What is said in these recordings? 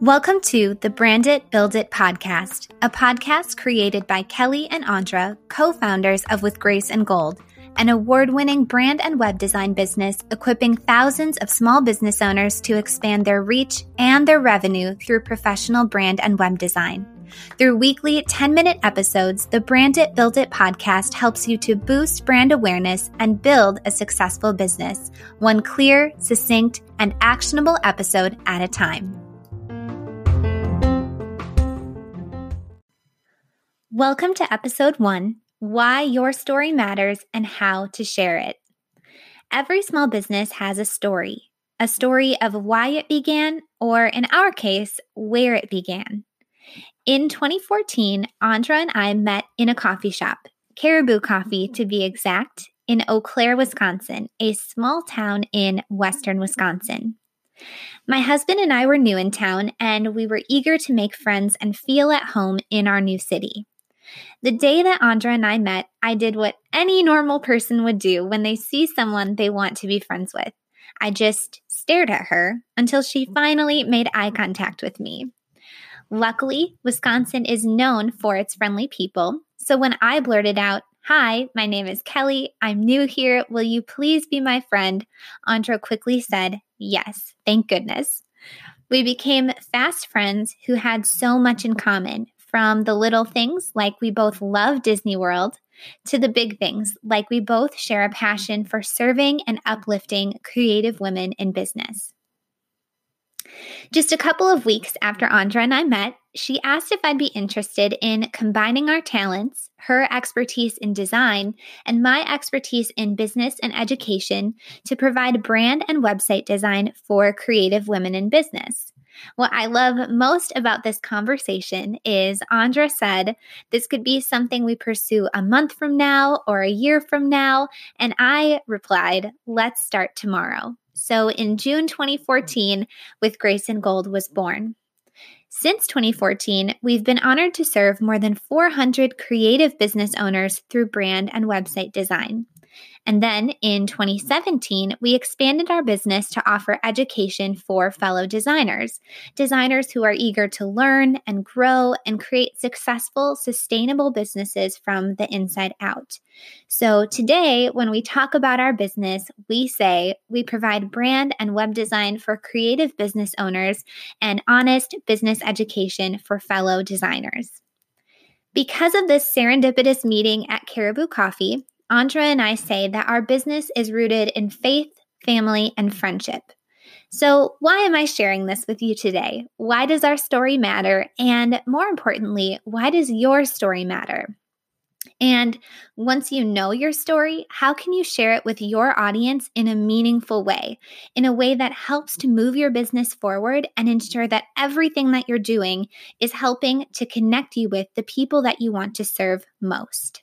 Welcome to the Brand It, Build It podcast, a podcast created by Kelly and Andra, co founders of With Grace and Gold, an award winning brand and web design business equipping thousands of small business owners to expand their reach and their revenue through professional brand and web design. Through weekly 10 minute episodes, the Brand It, Build It podcast helps you to boost brand awareness and build a successful business, one clear, succinct, and actionable episode at a time. Welcome to episode one Why Your Story Matters and How to Share It. Every small business has a story, a story of why it began, or in our case, where it began. In 2014, Andra and I met in a coffee shop, Caribou Coffee to be exact, in Eau Claire, Wisconsin, a small town in western Wisconsin. My husband and I were new in town, and we were eager to make friends and feel at home in our new city. The day that Andra and I met, I did what any normal person would do when they see someone they want to be friends with. I just stared at her until she finally made eye contact with me. Luckily, Wisconsin is known for its friendly people. So when I blurted out, Hi, my name is Kelly. I'm new here. Will you please be my friend? Andra quickly said, Yes, thank goodness. We became fast friends who had so much in common from the little things, like we both love Disney World, to the big things, like we both share a passion for serving and uplifting creative women in business. Just a couple of weeks after Andra and I met, she asked if I'd be interested in combining our talents, her expertise in design, and my expertise in business and education to provide brand and website design for creative women in business. What I love most about this conversation is Andra said this could be something we pursue a month from now or a year from now. And I replied, let's start tomorrow. So in June 2014, With Grace and Gold was born. Since 2014, we've been honored to serve more than 400 creative business owners through brand and website design. And then in 2017, we expanded our business to offer education for fellow designers, designers who are eager to learn and grow and create successful, sustainable businesses from the inside out. So today, when we talk about our business, we say we provide brand and web design for creative business owners and honest business education for fellow designers. Because of this serendipitous meeting at Caribou Coffee, Andra and I say that our business is rooted in faith, family, and friendship. So, why am I sharing this with you today? Why does our story matter? And more importantly, why does your story matter? And once you know your story, how can you share it with your audience in a meaningful way, in a way that helps to move your business forward and ensure that everything that you're doing is helping to connect you with the people that you want to serve most?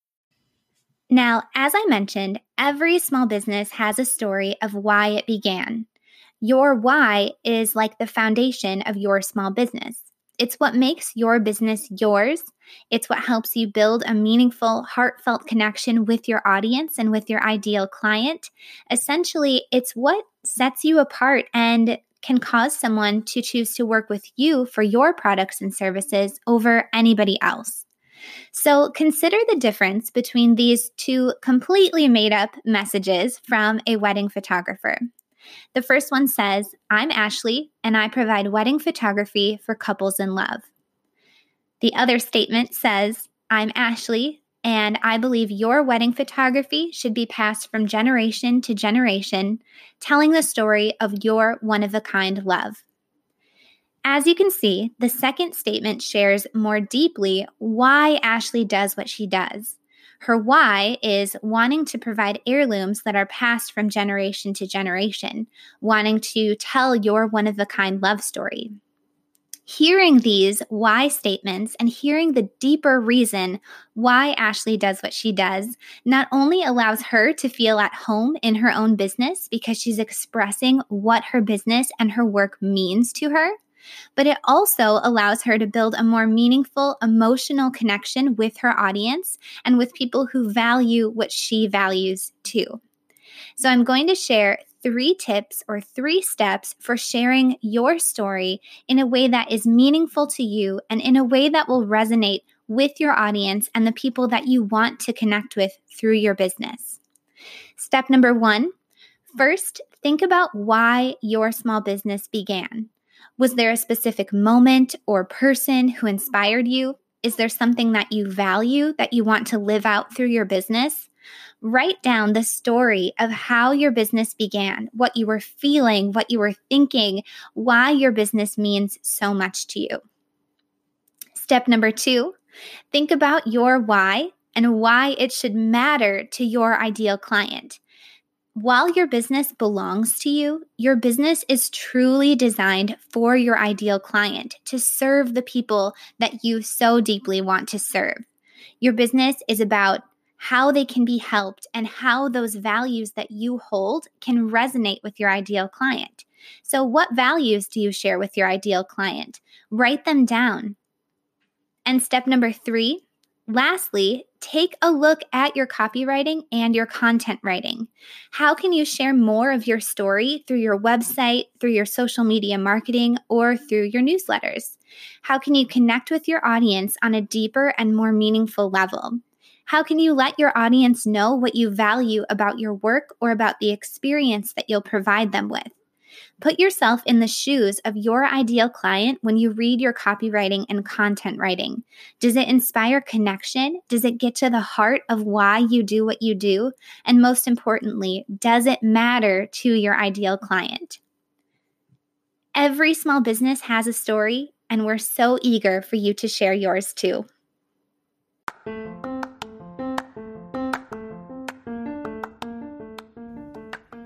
Now, as I mentioned, every small business has a story of why it began. Your why is like the foundation of your small business. It's what makes your business yours. It's what helps you build a meaningful, heartfelt connection with your audience and with your ideal client. Essentially, it's what sets you apart and can cause someone to choose to work with you for your products and services over anybody else. So consider the difference between these two completely made up messages from a wedding photographer. The first one says, I'm Ashley, and I provide wedding photography for couples in love. The other statement says, I'm Ashley, and I believe your wedding photography should be passed from generation to generation, telling the story of your one of a kind love. As you can see, the second statement shares more deeply why Ashley does what she does. Her why is wanting to provide heirlooms that are passed from generation to generation, wanting to tell your one of a kind love story. Hearing these why statements and hearing the deeper reason why Ashley does what she does not only allows her to feel at home in her own business because she's expressing what her business and her work means to her, but it also allows her to build a more meaningful emotional connection with her audience and with people who value what she values too. So, I'm going to share three tips or three steps for sharing your story in a way that is meaningful to you and in a way that will resonate with your audience and the people that you want to connect with through your business. Step number one first, think about why your small business began. Was there a specific moment or person who inspired you? Is there something that you value that you want to live out through your business? Write down the story of how your business began, what you were feeling, what you were thinking, why your business means so much to you. Step number two think about your why and why it should matter to your ideal client. While your business belongs to you, your business is truly designed for your ideal client to serve the people that you so deeply want to serve. Your business is about how they can be helped and how those values that you hold can resonate with your ideal client. So, what values do you share with your ideal client? Write them down. And step number three, lastly, take a look at your copywriting and your content writing. How can you share more of your story through your website, through your social media marketing, or through your newsletters? How can you connect with your audience on a deeper and more meaningful level? How can you let your audience know what you value about your work or about the experience that you'll provide them with? Put yourself in the shoes of your ideal client when you read your copywriting and content writing. Does it inspire connection? Does it get to the heart of why you do what you do? And most importantly, does it matter to your ideal client? Every small business has a story, and we're so eager for you to share yours too.